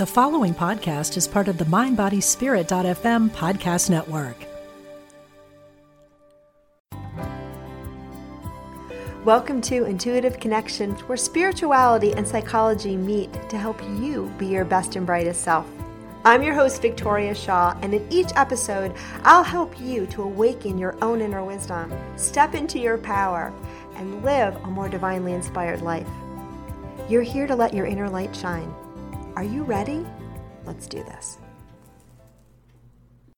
The following podcast is part of the MindBodySpirit.fm podcast network. Welcome to Intuitive Connections, where spirituality and psychology meet to help you be your best and brightest self. I'm your host, Victoria Shaw, and in each episode, I'll help you to awaken your own inner wisdom, step into your power, and live a more divinely inspired life. You're here to let your inner light shine. Are you ready? Let's do this.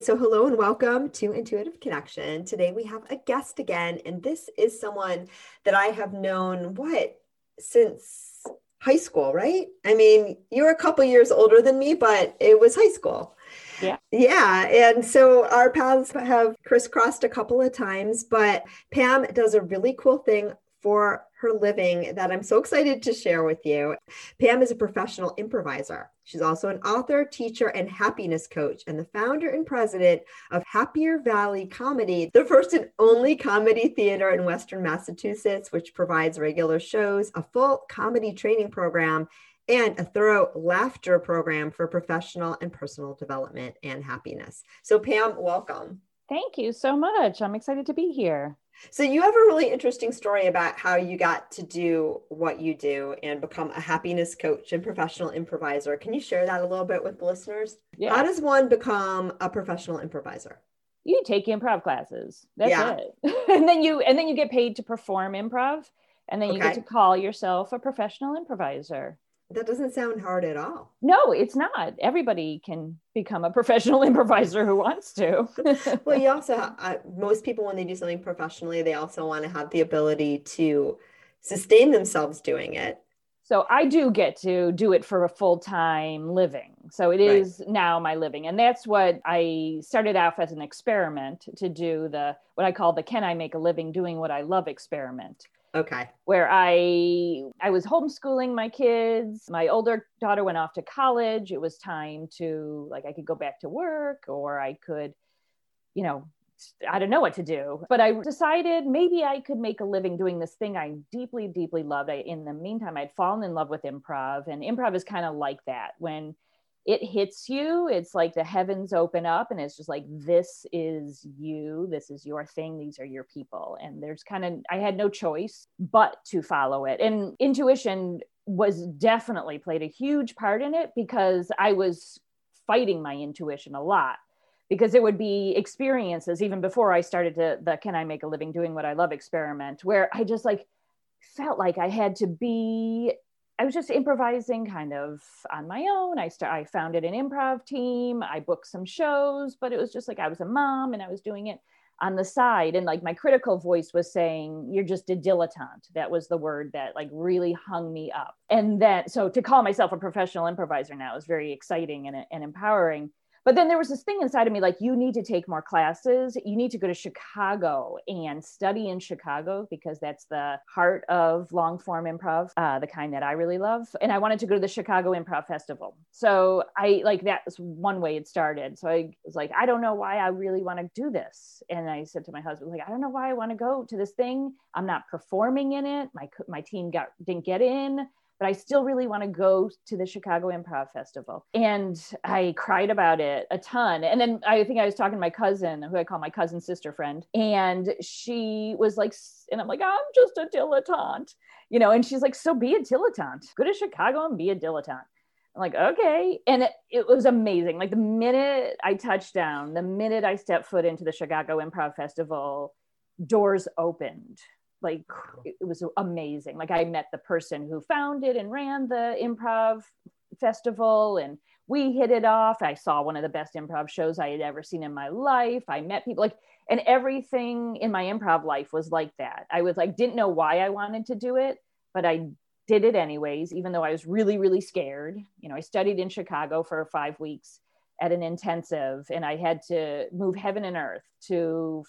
So, hello and welcome to Intuitive Connection. Today we have a guest again, and this is someone that I have known what since high school, right? I mean, you're a couple years older than me, but it was high school. Yeah. Yeah. And so our paths have crisscrossed a couple of times, but Pam does a really cool thing for her living that I'm so excited to share with you. Pam is a professional improviser. She's also an author, teacher, and happiness coach, and the founder and president of Happier Valley Comedy, the first and only comedy theater in Western Massachusetts, which provides regular shows, a full comedy training program, and a thorough laughter program for professional and personal development and happiness. So, Pam, welcome. Thank you so much. I'm excited to be here. So you have a really interesting story about how you got to do what you do and become a happiness coach and professional improviser. Can you share that a little bit with the listeners? Yeah. How does one become a professional improviser? You take improv classes. That's Yeah. it. and then you and then you get paid to perform improv and then you Okay. get to call yourself a professional improviser. That doesn't sound hard at all. No, it's not. Everybody can become a professional improviser who wants to. Well, you also, uh, most people, when they do something professionally, they also want to have the ability to sustain themselves doing it. so I do get to do it for a full-time living. So it is Right. now my living. And that's what I started off as an experiment to do the what I call the can I make a living doing what I love experiment. Okay. where I I was homeschooling my kids. My older daughter went off to college. It was time to like I could go back to work or I could you know I don't know what to do. But I decided maybe I could make a living doing this thing I deeply deeply loved. I, in the meantime I'd fallen in love with improv and improv is kind of like that when it hits you it's like the heavens open up and it's just like this is you this is your thing these are your people. And there's kind of i had no choice but to follow it. And intuition was definitely played a huge part in it because i was fighting my intuition a lot because it would be experiences even before i started to the can i make a living doing what i love experiment where i just like felt like i had to be I was just improvising kind of on my own. I start, I founded an improv team. I booked some shows, but it was just like I was a mom and I was doing it on the side. And like my critical voice was saying, "You're just a dilettante." That was the word that like really hung me up. And that so to call myself a professional improviser now is very exciting and, and empowering. But then there was this thing inside of me like, you need to take more classes. You need to go to Chicago and study in Chicago because that's the heart of long form improv, uh, the kind that I really love. And I wanted to go to the Chicago Improv Festival. So I like that was one way it started. So I was like, I don't know why I really want to do this. And I said to my husband, like, I don't know why I want to go to this thing. I'm not performing in it. My my team got didn't get in but I still really want to go to the Chicago Improv Festival. And I cried about it a ton. And then I think I was talking to my cousin, who I call my cousin sister friend, and she was like, and I'm like, I'm just a dilettante, you know, and she's like, so be a dilettante, go to Chicago and be a dilettante. I'm like, okay. And it, it was amazing. Like the minute I touched down, the minute I stepped foot into the Chicago Improv Festival, doors opened like it was amazing. Like i met the person who founded and ran the improv festival and we hit it off. I saw one of the best improv shows i had ever seen in my life. I met people like and everything in my improv life was like that. I was like didn't know why i wanted to do it but i did it anyways even though i was really really scared. You know i studied in chicago for five weeks at an intensive and i had to move heaven and earth to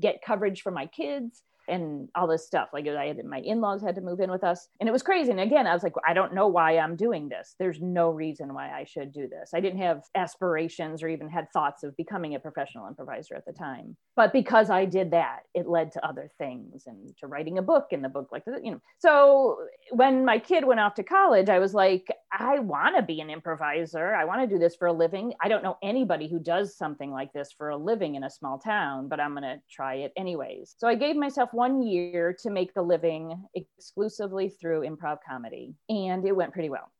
get coverage for my kids and all this stuff. Like I had my in-laws had to move in with us, and it was crazy. And again, I was like, I don't know why I'm doing this. There's no reason why I should do this. I didn't have aspirations or even had thoughts of becoming a professional improviser at the time. But because I did that, it led to other things and to writing a book and the book like you know. So when my kid went off to college, I was like, I want to be an improviser. I want to do this for a living. I don't know anybody who does something like this for a living in a small town, but I'm going to try it anyways. So I gave myself one year to make the living exclusively through improv comedy, and it went pretty well.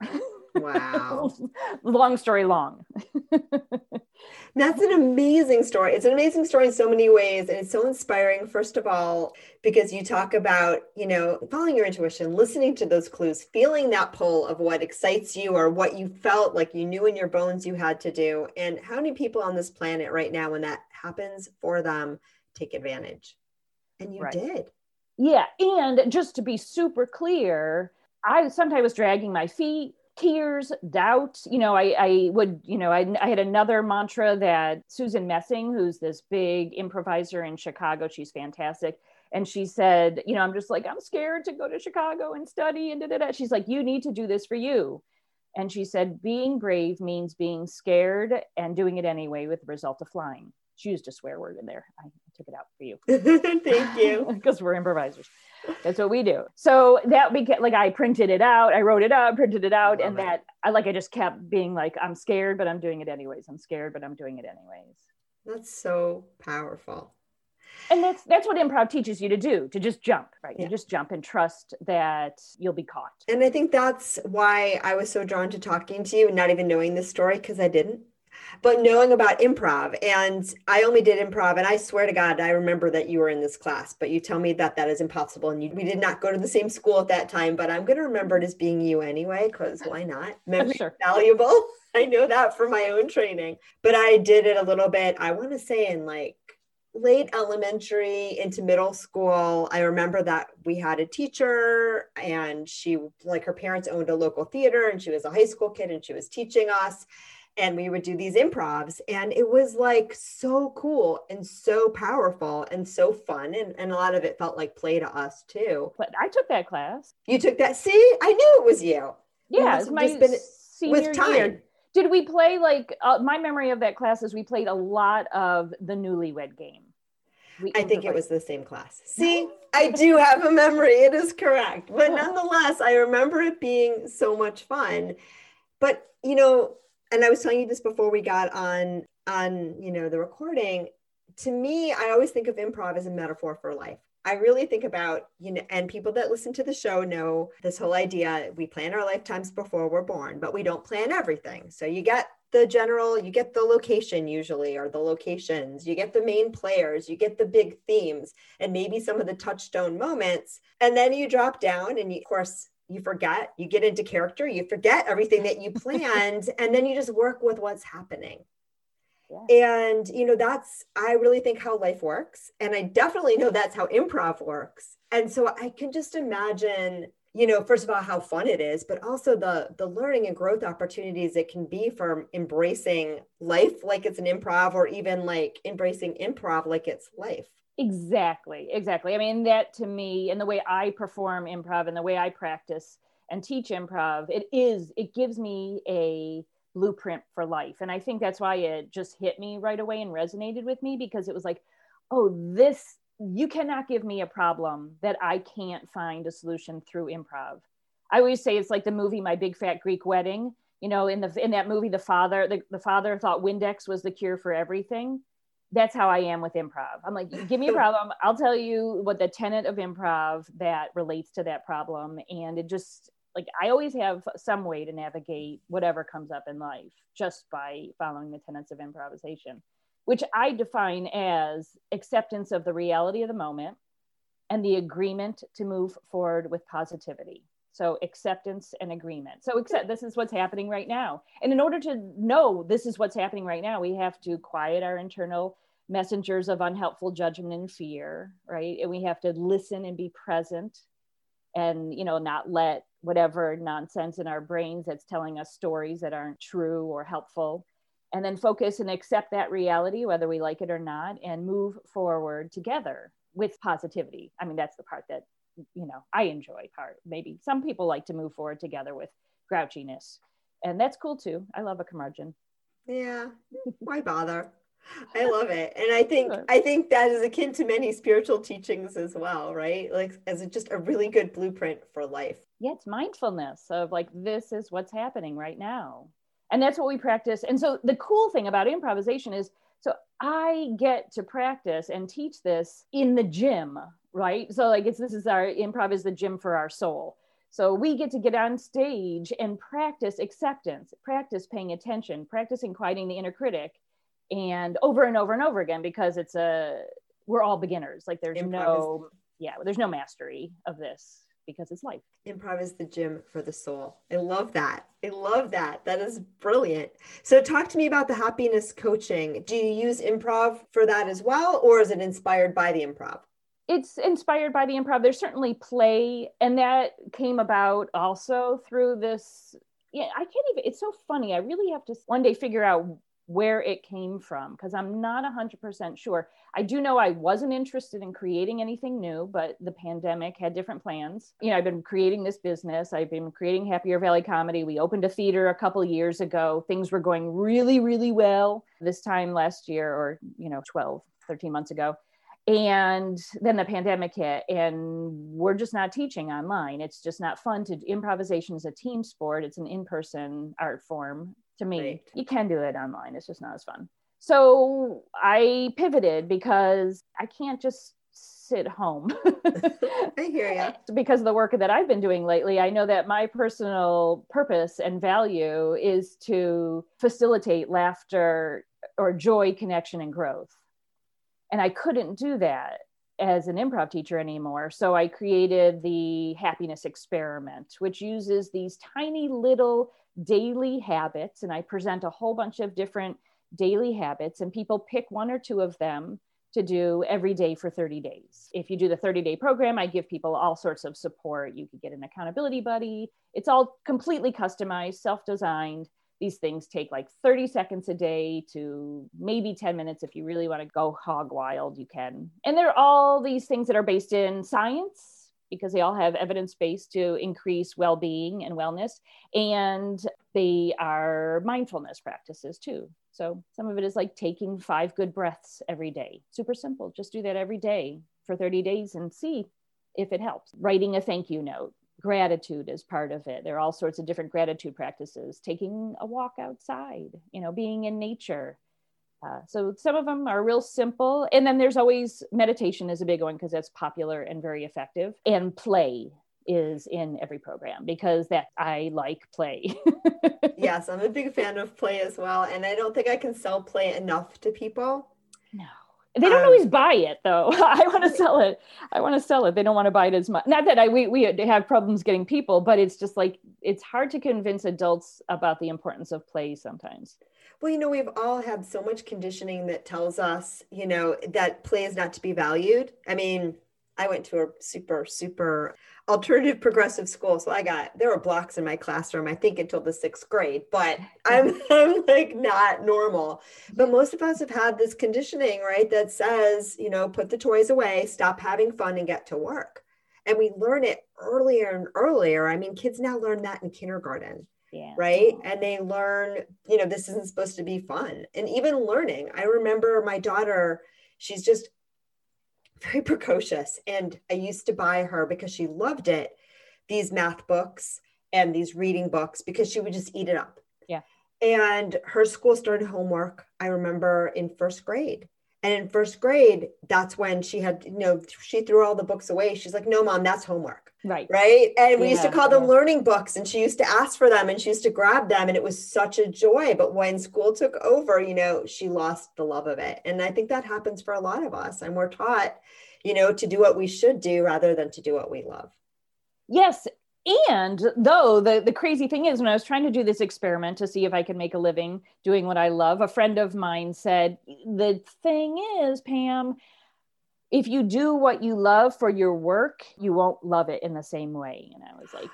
Wow. long story long. That's an amazing story. It's an amazing story in so many ways. And it's so inspiring, first of all, because you talk about, you know, following your intuition, listening to those clues, feeling that pull of what excites you or what you felt like you knew in your bones you had to do. And how many people on this planet right now, when that happens for them, take advantage? And you right. did. Yeah. And just to be super clear, I sometimes was dragging my feet tears, doubt. You know, I, I would, you know, I, I had another mantra that Susan Messing, who's this big improviser in Chicago, she's fantastic. And she said, you know, I'm just like, I'm scared to go to Chicago and study and da da da. She's like, you need to do this for you. And she said, being brave means being scared and doing it anyway with the result of flying. Used a swear word in there. I took it out for you. Thank you. Because we're improvisers. That's what we do. So that became like I printed it out, I wrote it up, printed it out, and it. that I like I just kept being like, I'm scared, but I'm doing it anyways. I'm scared, but I'm doing it anyways. That's so powerful. And that's that's what improv teaches you to do, to just jump, right? Yeah. To just jump and trust that you'll be caught. And I think that's why I was so drawn to talking to you and not even knowing this story because I didn't but knowing about improv and i only did improv and i swear to god i remember that you were in this class but you tell me that that is impossible and you, we did not go to the same school at that time but i'm going to remember it as being you anyway because why not memory sure. valuable i know that from my own training but i did it a little bit i want to say in like late elementary into middle school i remember that we had a teacher and she like her parents owned a local theater and she was a high school kid and she was teaching us and we would do these improvs and it was like so cool and so powerful and so fun and, and a lot of it felt like play to us too but i took that class you took that see i knew it was you yeah it's my been, senior with time. year did we play like uh, my memory of that class is we played a lot of the newlywed game we I think it was the same class. See, I do have a memory. It is correct. But nonetheless, I remember it being so much fun. But, you know, and I was telling you this before we got on on you know the recording. To me, I always think of improv as a metaphor for life. I really think about, you know, and people that listen to the show know this whole idea we plan our lifetimes before we're born, but we don't plan everything. So you get the general, you get the location usually, or the locations, you get the main players, you get the big themes, and maybe some of the touchstone moments. And then you drop down, and you, of course, you forget, you get into character, you forget everything that you planned, and then you just work with what's happening. Yeah. And, you know, that's, I really think how life works. And I definitely know that's how improv works. And so I can just imagine, you know, first of all, how fun it is, but also the, the learning and growth opportunities it can be from embracing life like it's an improv or even like embracing improv like it's life. Exactly, exactly. I mean, that to me, and the way I perform improv and the way I practice and teach improv, it is, it gives me a blueprint for life. And I think that's why it just hit me right away and resonated with me because it was like, oh, this, you cannot give me a problem that I can't find a solution through improv. I always say it's like the movie My Big Fat Greek Wedding. You know, in the in that movie, the father the, the father thought Windex was the cure for everything that's how I am with improv. I'm like, give me a problem. I'll tell you what the tenet of improv that relates to that problem. And it just like I always have some way to navigate whatever comes up in life just by following the tenets of improvisation, which I define as acceptance of the reality of the moment and the agreement to move forward with positivity. So acceptance and agreement. So accept this is what's happening right now. And in order to know this is what's happening right now, we have to quiet our internal messengers of unhelpful judgment and fear, right? And we have to listen and be present and, you know, not let whatever nonsense in our brains that's telling us stories that aren't true or helpful. And then focus and accept that reality, whether we like it or not, and move forward together. with positivity. I mean, that's the part that, you know, I enjoy part. Maybe some people like to move forward together with grouchiness. And that's cool too. I love a curmudgeon. Yeah. Why bother? I love it. And I think I think that is akin to many spiritual teachings as well, right? Like as a, just a really good blueprint for life. Yeah, it's mindfulness of like this is what's happening right now. And that's what we practice. And so the cool thing about improvisation is so I get to practice and teach this in the gym, right? So like it's this is our improv is the gym for our soul. So we get to get on stage and practice acceptance, practice paying attention, practicing quieting the inner critic and over and over and over again because it's a we're all beginners like there's improv no is, yeah there's no mastery of this because it's life. Improv is the gym for the soul. I love that. I love that. That is brilliant. So talk to me about the happiness coaching. Do you use improv for that as well or is it inspired by the improv? It's inspired by the improv. There's certainly play and that came about also through this yeah i can't even it's so funny. I really have to one day figure out where it came from because I'm not 100% sure. I do know I wasn't interested in creating anything new, but the pandemic had different plans. You know, I've been creating this business, I've been creating Happier Valley Comedy. We opened a theater a couple years ago. Things were going really, really well this time last year, or, you know, 12, 13 months ago. And then the pandemic hit, and we're just not teaching online. It's just not fun to improvisation is a team sport. It's an in-person art form to me. Right. You can do it online, it's just not as fun. So I pivoted because I can't just sit home. I hear you. Because of the work that I've been doing lately, I know that my personal purpose and value is to facilitate laughter or joy, connection, and growth. And I couldn't do that as an improv teacher anymore. So I created the happiness experiment, which uses these tiny little daily habits. And I present a whole bunch of different daily habits, and people pick one or two of them to do every day for 30 days. If you do the 30 day program, I give people all sorts of support. You could get an accountability buddy. It's all completely customized, self designed. These things take like 30 seconds a day to maybe 10 minutes. If you really want to go hog wild, you can. And they're all these things that are based in science because they all have evidence base to increase well being and wellness. And they are mindfulness practices too. So some of it is like taking five good breaths every day. Super simple. Just do that every day for 30 days and see if it helps. Writing a thank you note gratitude is part of it there are all sorts of different gratitude practices taking a walk outside you know being in nature uh, so some of them are real simple and then there's always meditation is a big one because that's popular and very effective and play is in every program because that I like play. yes, I'm a big fan of play as well. And I don't think I can sell play enough to people. No. They don't um, always buy it though. I want to sell it. I want to sell it. They don't want to buy it as much. Not that I we we have problems getting people, but it's just like it's hard to convince adults about the importance of play sometimes. Well, you know, we've all had so much conditioning that tells us, you know, that play is not to be valued. I mean, I went to a super, super alternative progressive school. So I got, there were blocks in my classroom, I think until the sixth grade, but I'm, I'm like not normal. But most of us have had this conditioning, right? That says, you know, put the toys away, stop having fun and get to work. And we learn it earlier and earlier. I mean, kids now learn that in kindergarten. Yeah. Right. And they learn, you know, this isn't supposed to be fun. And even learning. I remember my daughter, she's just very precocious. And I used to buy her because she loved it, these math books and these reading books because she would just eat it up. Yeah. And her school started homework, I remember in first grade. And in first grade, that's when she had, you know, she threw all the books away. She's like, no, mom, that's homework. Right. Right. And we yeah, used to call them learning books, and she used to ask for them and she used to grab them. And it was such a joy. But when school took over, you know, she lost the love of it. And I think that happens for a lot of us. And we're taught, you know, to do what we should do rather than to do what we love. Yes. And though the, the crazy thing is, when I was trying to do this experiment to see if I could make a living doing what I love, a friend of mine said, The thing is, Pam, if you do what you love for your work, you won't love it in the same way. And I was like,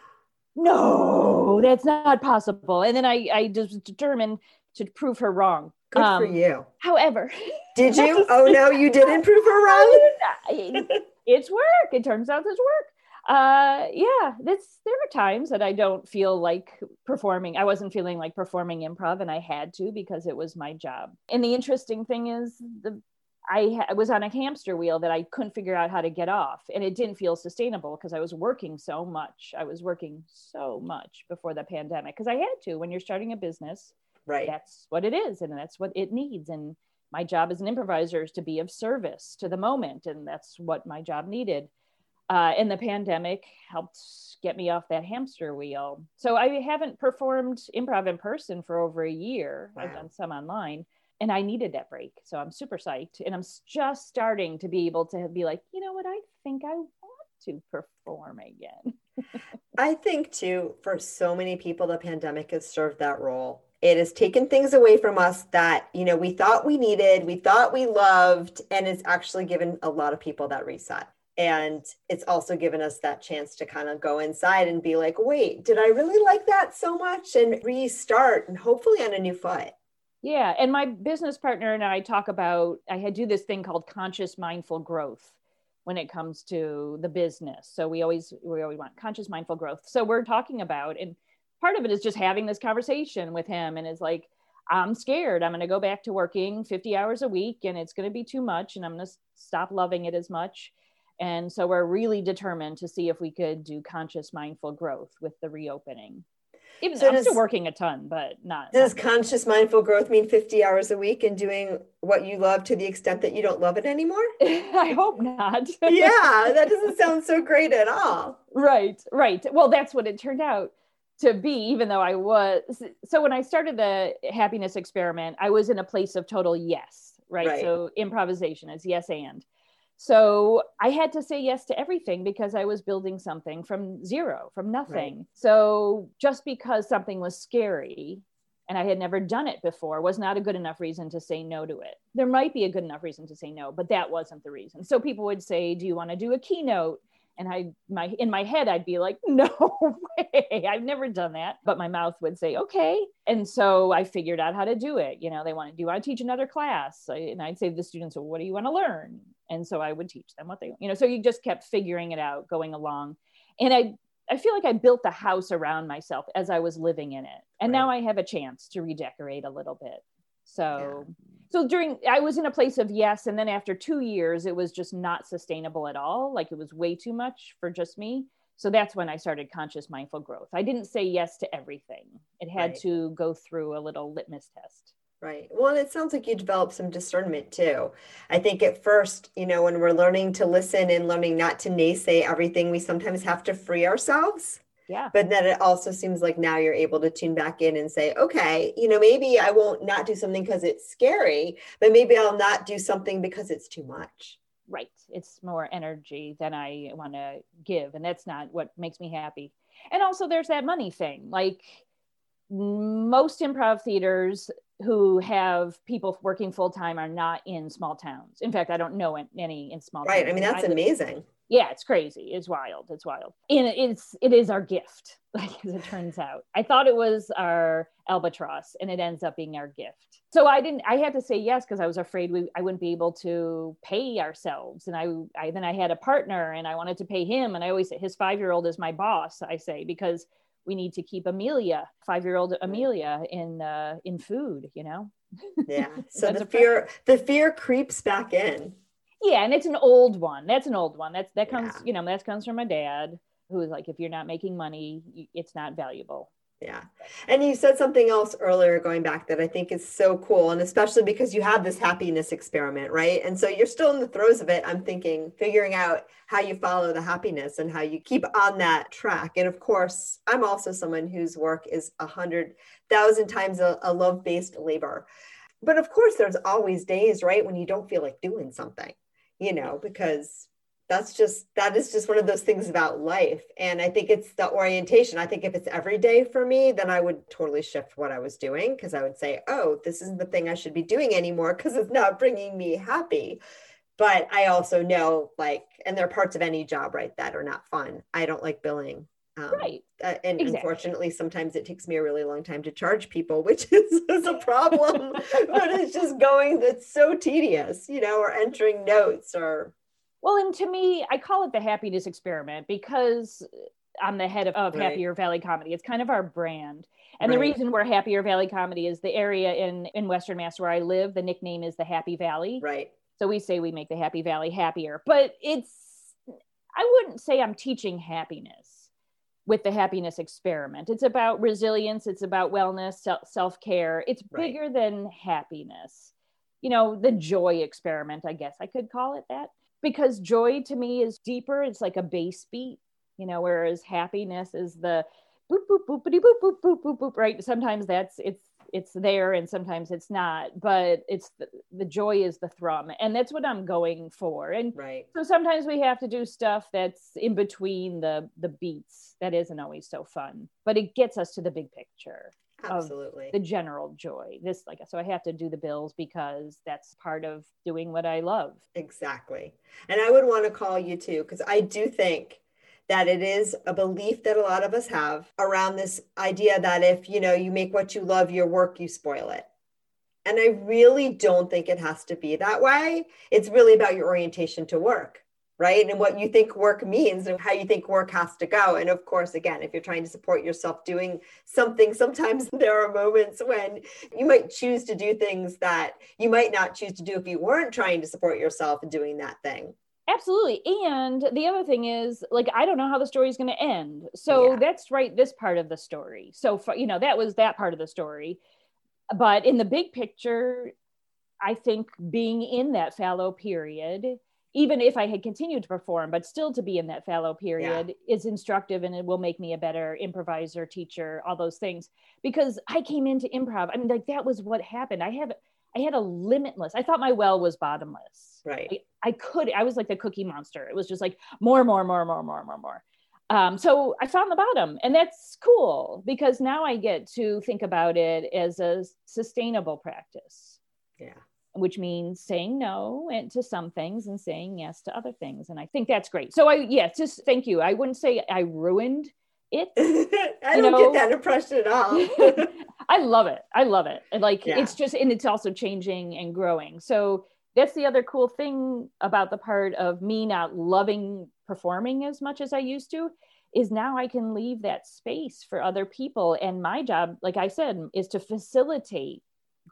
no, that's not possible. And then I, I just determined to prove her wrong. Good um, for you. However, did you? oh no, you didn't prove her wrong. it's work. It turns out it's work uh yeah this there are times that i don't feel like performing i wasn't feeling like performing improv and i had to because it was my job and the interesting thing is the I, ha- was on a hamster wheel that I couldn't figure out how to get off, and it didn't feel sustainable because I was working so much. I was working so much before the pandemic because I had to. When you're starting a business, right? That's what it is, and that's what it needs. And my job as an improviser is to be of service to the moment, and that's what my job needed uh, and the pandemic helped get me off that hamster wheel. So I haven't performed improv in person for over a year. Wow. I've done some online and I needed that break. So I'm super psyched. And I'm just starting to be able to be like, you know what? I think I want to perform again. I think too, for so many people, the pandemic has served that role. It has taken things away from us that, you know, we thought we needed, we thought we loved, and it's actually given a lot of people that reset and it's also given us that chance to kind of go inside and be like wait did i really like that so much? And restart and hopefully on a new foot. Yeah. And my business partner and i talk about i do this thing called conscious mindful growth when it comes to the business. So we always we always want conscious mindful growth. So we're talking about and part of it is just having this conversation with him and is like i'm scared. I'm going to go back to working 50 hours a week and it's going to be too much and i'm going to stop loving it as much and so we're really determined to see if we could do conscious mindful growth with the reopening. Even so I'm does, still working a ton, but not. Does not conscious mindful growth mean 50 hours a week and doing what you love to the extent that you don't love it anymore? I hope not. yeah, that doesn't sound so great at all. Right, right. Well, that's what it turned out to be, even though I was. So when I started the happiness experiment, I was in a place of total yes, right? right. So improvisation is yes and. So I had to say yes to everything because I was building something from zero, from nothing. Right. So just because something was scary and I had never done it before was not a good enough reason to say no to it. There might be a good enough reason to say no, but that wasn't the reason. So people would say, "Do you want to do a keynote?" And I my in my head I'd be like, "No way. I've never done that." But my mouth would say, "Okay." And so I figured out how to do it. You know, they want to do you want to teach another class? And I'd say to the students, "Well, what do you want to learn?" And so i would teach them what they you know so you just kept figuring it out going along. And i i feel like i built the house around myself as i was living in it. And right. now i have a chance to redecorate a little bit. So yeah. so during i was in a place of yes and then after two years it was just not sustainable at all. Like it was way too much for just me. So that's when i started conscious mindful growth. I didn't say yes to everything. It had right. to go through a little litmus test Right. Well, it sounds like you developed some discernment too. I think at first, you know, when we're learning to listen and learning not to naysay everything, we sometimes have to free ourselves. Yeah. But then it also seems like now you're able to tune back in and say, okay, you know, maybe I won't not do something because it's scary, but maybe I'll not do something because it's too much. Right. It's more energy than I want to give. And that's not what makes me happy. And also, there's that money thing. Like, most improv theaters who have people working full time are not in small towns. In fact, I don't know any in small right. towns. Right. I mean, that's I amazing. Yeah, it's crazy. It's wild. It's wild. And it's it is our gift, like as it turns out. I thought it was our albatross, and it ends up being our gift. So I didn't. I had to say yes because I was afraid we I wouldn't be able to pay ourselves. And I, I then I had a partner, and I wanted to pay him. And I always say his five year old is my boss. I say because we need to keep Amelia, five year old Amelia, in uh, in food. You know. Yeah. So the fear the fear creeps back in. Yeah, and it's an old one. That's an old one. That's that comes yeah. you know that comes from my dad, who is like, if you're not making money, it's not valuable. Yeah. And you said something else earlier going back that I think is so cool. And especially because you have this happiness experiment, right? And so you're still in the throes of it. I'm thinking, figuring out how you follow the happiness and how you keep on that track. And of course, I'm also someone whose work is a hundred thousand times a, a love based labor. But of course, there's always days, right, when you don't feel like doing something, you know, because that's just that is just one of those things about life and i think it's the orientation i think if it's every day for me then i would totally shift what i was doing because i would say oh this isn't the thing i should be doing anymore because it's not bringing me happy but i also know like and there are parts of any job right that are not fun i don't like billing Um, right. Uh, and Exactly. unfortunately, sometimes it takes me a really long time to charge people, which is, is a problem. but it's just going, it's so tedious, you know, or entering notes or, Well, and to me, I call it the happiness experiment because I'm the head of, of Right. Happier Valley Comedy. It's kind of our brand. And the reason we're Happier Valley Comedy is the area in, in Western Mass where I live, the nickname is the Happy Valley. right. So we say we make the Happy Valley happier. But it's, I wouldn't say I'm teaching happiness with the happiness experiment. It's about resilience, it's about wellness, self care. It's Right. bigger than happiness. You know, the joy experiment, I guess I could call it that. Because joy to me is deeper, it's like a bass beat, you know, whereas happiness is the boop boop boop boop boop boop boop boop right? Sometimes that's it's it's there and sometimes it's not but it's the, the joy is the thrum and that's what i'm going for. And Right. so sometimes we have to do stuff that's in between the the beats that isn't always so fun but it gets us to the big picture Absolutely. the general joy this like so i have to do the bills because that's part of doing what i love Exactly. And I would want to call you too, because I do think that it is a belief that a lot of us have around this idea that if you know you make what you love your work, you spoil it. And I really don't think it has to be that way. It's really about your orientation to work, right? And what you think work means and how you think work has to go. And of course, again, if you're trying to support yourself doing something, sometimes there are moments when you might choose to do things that you might not choose to do if you weren't trying to support yourself and doing that thing. Absolutely. And the other thing is, like, I don't know how the story is going to end. So Yeah. that's right, this part of the story. So, for, you know, that was that part of the story. But in the big picture, I think being in that fallow period, even if I had continued to perform, but still to be in that fallow period is instructive and it will make me a better improviser, teacher, all those things. Because I came into improv. I mean, like, that was what happened. I have, I had a limitless, I thought my well was bottomless. Right. I, I could, I was like the cookie monster. It was just like more, more, more, more, more, more, more. Um, so I found the bottom, and that's cool because now I get to think about it as a sustainable practice, Yeah. Which means saying no and to some things and saying yes to other things. And I think that's great. So I, yeah, just thank you. I wouldn't say I ruined it. I don't know- get that impression at all. I love it. I love it. And like Yeah. it's just and it's also changing and growing. So that's the other cool thing about the part of me not loving performing as much as I used to is now I can leave that space for other people and my job like I said is to facilitate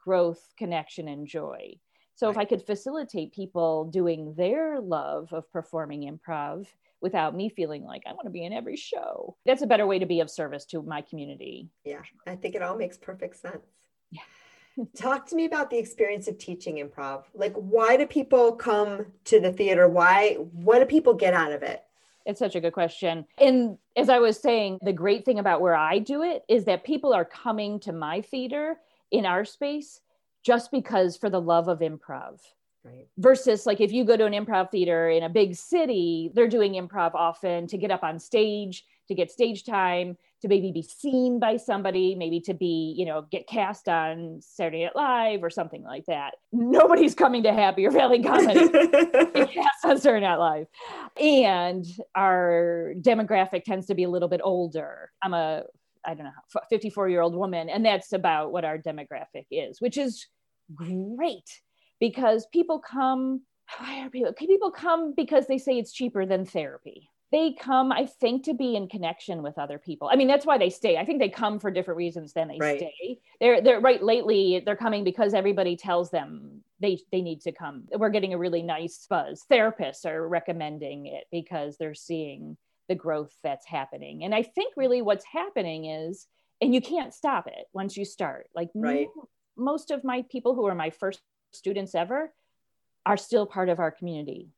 growth, connection and joy. So if I could facilitate people doing their love of performing improv without me feeling like I want to be in every show. That's a better way to be of service to my community. Yeah, I think it all makes perfect sense. Yeah. Talk to me about the experience of teaching improv. Like, why do people come to the theater? Why? What do people get out of it? It's such a good question. And as I was saying, the great thing about where I do it is that people are coming to my theater in our space just because for the love of improv. Right. Versus, like, if you go to an improv theater in a big city, they're doing improv often to get up on stage, to get stage time, to maybe be seen by somebody, maybe to be, you know, get cast on Saturday Night Live or something like that. Nobody's coming to Happier Valley Comedy cast on Saturday Night Live. And our demographic tends to be a little bit older. I'm a, I don't know, 54 year old woman, and that's about what our demographic is, which is great because people come. Why are people? People come because they say it's cheaper than therapy. They come, I think, to be in connection with other people. I mean, that's why they stay. I think they come for different reasons than they Right. stay. They're they're right lately. They're coming because everybody tells them they they need to come. We're getting a really nice buzz. Therapists are recommending it because they're seeing the growth that's happening. And I think mm-hmm. really what's happening is, and you can't stop it once you start. Like Right. mo- most of my people who are my first students ever are still part of our community,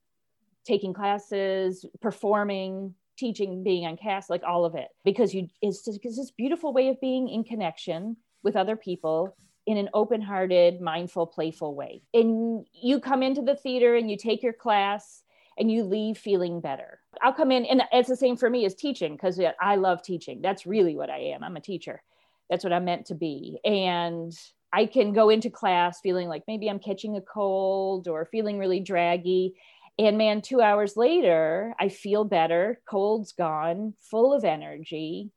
taking classes, performing, teaching, being on cast, like all of it, because you it's, just, it's this beautiful way of being in connection with other people in an open-hearted, mindful, playful way. And you come into the theater and you take your class and you leave feeling better. I'll come in, and it's the same for me as teaching because I love teaching. That's really what I am. I'm a teacher. That's what I'm meant to be. And I can go into class feeling like maybe I'm catching a cold or feeling really draggy. And man, two hours later, I feel better, cold's gone, full of energy,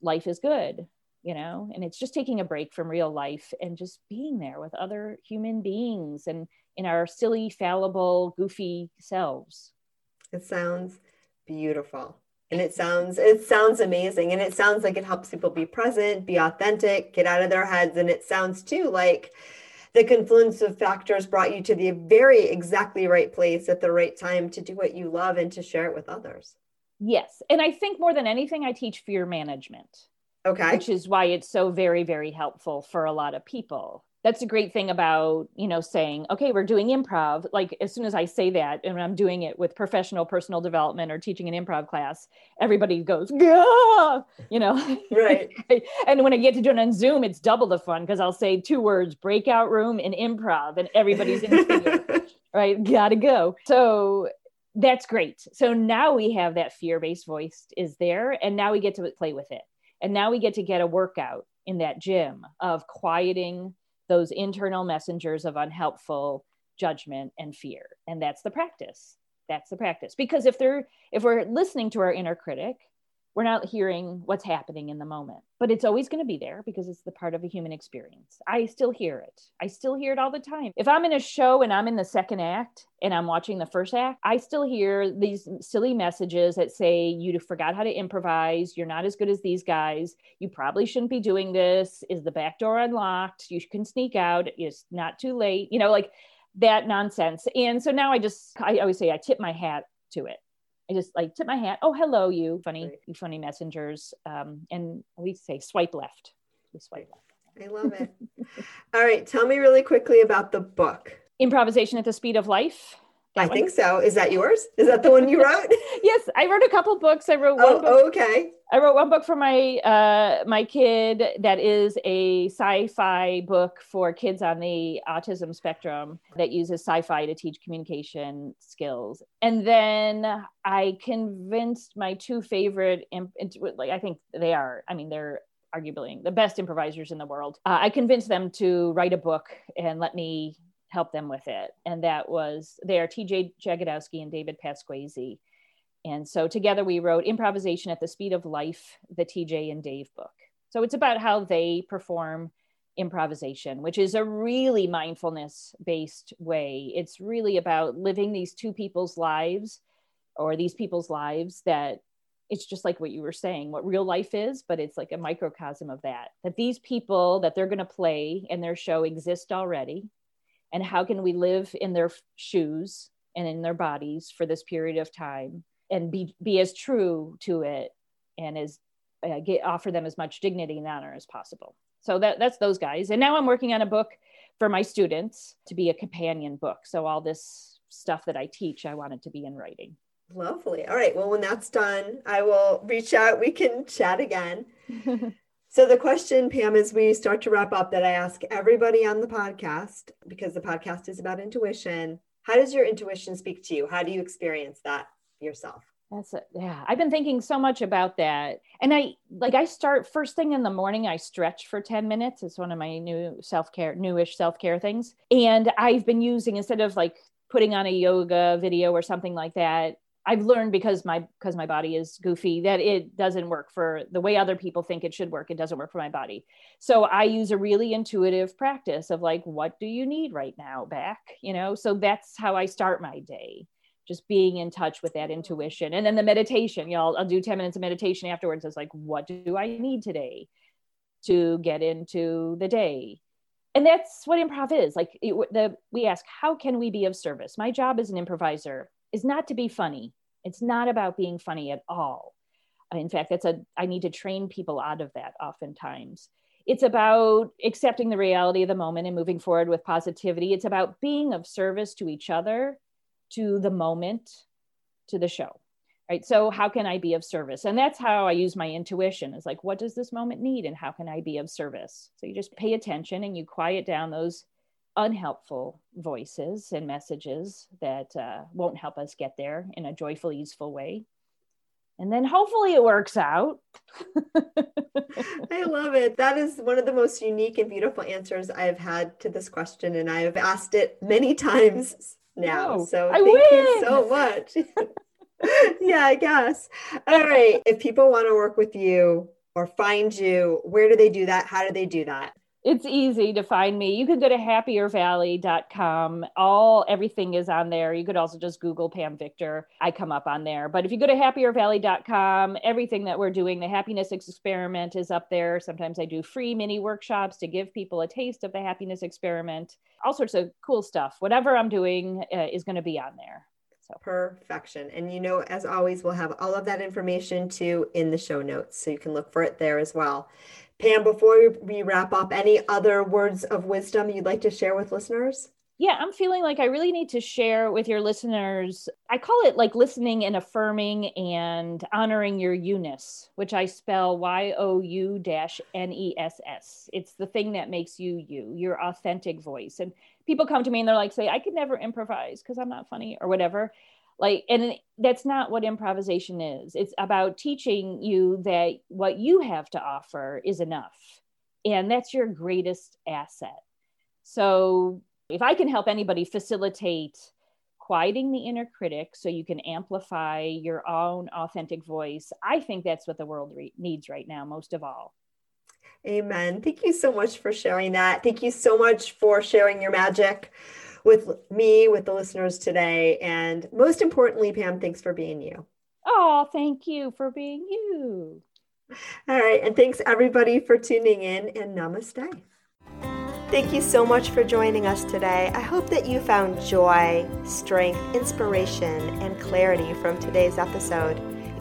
life is good, you know? And it's just taking a break from real life and just being there with other human beings and in our silly, fallible, goofy selves. It sounds beautiful. And it sounds it sounds amazing. And it sounds like it helps people be present, be authentic, get out of their heads. And it sounds too like the confluence of factors brought you to the very exactly right place at the right time to do what you love and to share it with others. Yes. And I think more than anything, I teach fear management. Okay. Which is why it's so very, very helpful for a lot of people. That's a great thing about you know saying okay we're doing improv. Like as soon as i say that and i'm doing it with professional personal development or teaching an improv class everybody goes Gah! you know? Right. And when i get to do it on zoom it's double the fun because i'll say two words breakout room and improv and everybody's in right? Gotta go. So that's great. So now we have that fear-based voice is there and now we get to play with it and now we get to get a workout in that gym of quieting those internal messengers of unhelpful judgment and fear. And that's the practice. That's the practice. Because if they're if we're listening to our inner critic we're not hearing what's happening in the moment but it's always going to be there because it's the part of a human experience. I still hear it. I still hear it all the time. If i'm in a show and i'm in the second act and i'm watching the first act i still hear these silly messages that say you forgot how to improvise. You're not as good as these guys. You probably shouldn't be doing this. Is the back door unlocked? You can sneak out. It's not too late. You know like that nonsense. And so now i just i always say i tip my hat to it I just like tip my hat. Oh, hello, you funny, you funny messengers. Um, and we say swipe left. We swipe left. I love it. All right, tell me really quickly about the book. Improvisation at the Speed of Life. I think so. Is that yours? Is that the one you wrote? yes, I wrote a couple books. I wrote one oh, book. okay. I wrote one book for my uh, my kid that is a sci-fi book for kids on the autism spectrum that uses sci-fi to teach communication skills. And then I convinced my two favorite, like I think they are. I mean, they're arguably the best improvisers in the world. Uh, I convinced them to write a book and let me help them with it. And that was they are TJ Jagodowski and David Pasquesi. And so together we wrote Improvisation at the Speed of Life, the TJ and Dave book. So it's about how they perform improvisation, which is a really mindfulness based way. It's really about living these two people's lives or these people's lives that it's just like what you were saying, what real life is, but it's like a microcosm of that. That these people that they're going to play in their show exist already and how can we live in their shoes and in their bodies for this period of time and be be as true to it and as uh, get offer them as much dignity and honor as possible. So that that's those guys. And now i'm working on a book for my students to be a companion book. So all this stuff that i teach i wanted to be in writing. Lovely. All right. Well when that's done i will reach out. We can chat again So, the question, Pam, as we start to wrap up, that I ask everybody on the podcast, because the podcast is about intuition, how does your intuition speak to you? How do you experience that yourself? That's it. Yeah. I've been thinking so much about that. And I like, I start first thing in the morning, I stretch for 10 minutes. It's one of my new self care, newish self care things. And I've been using, instead of like putting on a yoga video or something like that, I've learned because my because my body is goofy that it doesn't work for the way other people think it should work. It doesn't work for my body. So I use a really intuitive practice of like, what do you need right now, back? You know, so that's how I start my day, just being in touch with that intuition. And then the meditation, you know, I'll, I'll do 10 minutes of meditation afterwards. It's like, what do I need today to get into the day? And that's what improv is. Like it, the we ask, how can we be of service? My job as an improviser is not to be funny. It's not about being funny at all. Uh, in fact, that's a I need to train people out of that oftentimes. It's about accepting the reality of the moment and moving forward with positivity. It's about being of service to each other, to the moment, to the show. Right. So how can I be of service? And that's how I use my intuition is like, what does this moment need? And how can I be of service? So you just pay attention and you quiet down those unhelpful voices and messages that uh, won't help us get there in a joyful, easeful way. And then hopefully it works out. I love it. That is one of the most unique and beautiful answers I've had to this question. And I've asked it many times now. No, so I thank win. you so much. yeah, I guess. All right. If people want to work with you or find you, where do they do that? How do they do that? It's easy to find me. You can go to happiervalley.com. All everything is on there. You could also just Google Pam Victor. I come up on there. But if you go to happiervalley.com, everything that we're doing, the happiness experiment is up there. Sometimes I do free mini workshops to give people a taste of the happiness experiment. All sorts of cool stuff. Whatever I'm doing uh, is going to be on there. So perfection. And you know, as always, we'll have all of that information too in the show notes. So you can look for it there as well. Pam, before we wrap up, any other words of wisdom you'd like to share with listeners? Yeah, I'm feeling like I really need to share with your listeners. I call it like listening and affirming and honoring your you-ness, which I spell Y O U N E S S. It's the thing that makes you you, your authentic voice. And people come to me and they're like, say, I could never improvise because I'm not funny or whatever like and that's not what improvisation is. It's about teaching you that what you have to offer is enough. And that's your greatest asset. So if i can help anybody facilitate quieting the inner critic so you can amplify your own authentic voice i think that's what the world re- needs right now most of all amen thank you so much for sharing that thank you so much for sharing your magic with me, with the listeners today. And most importantly, Pam, thanks for being you. Oh, thank you for being you. All right. And thanks everybody for tuning in and namaste. Thank you so much for joining us today. I hope that you found joy, strength, inspiration, and clarity from today's episode.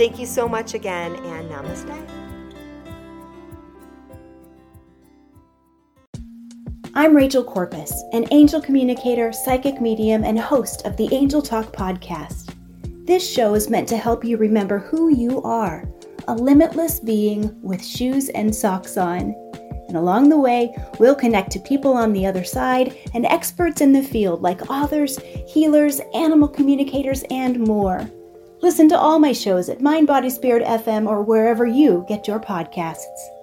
Thank you so much again, and namaste. I'm Rachel Corpus, an angel communicator, psychic medium, and host of the Angel Talk podcast. This show is meant to help you remember who you are a limitless being with shoes and socks on. And along the way, we'll connect to people on the other side and experts in the field like authors, healers, animal communicators, and more. Listen to all my shows at Mind Body Spirit FM or wherever you get your podcasts.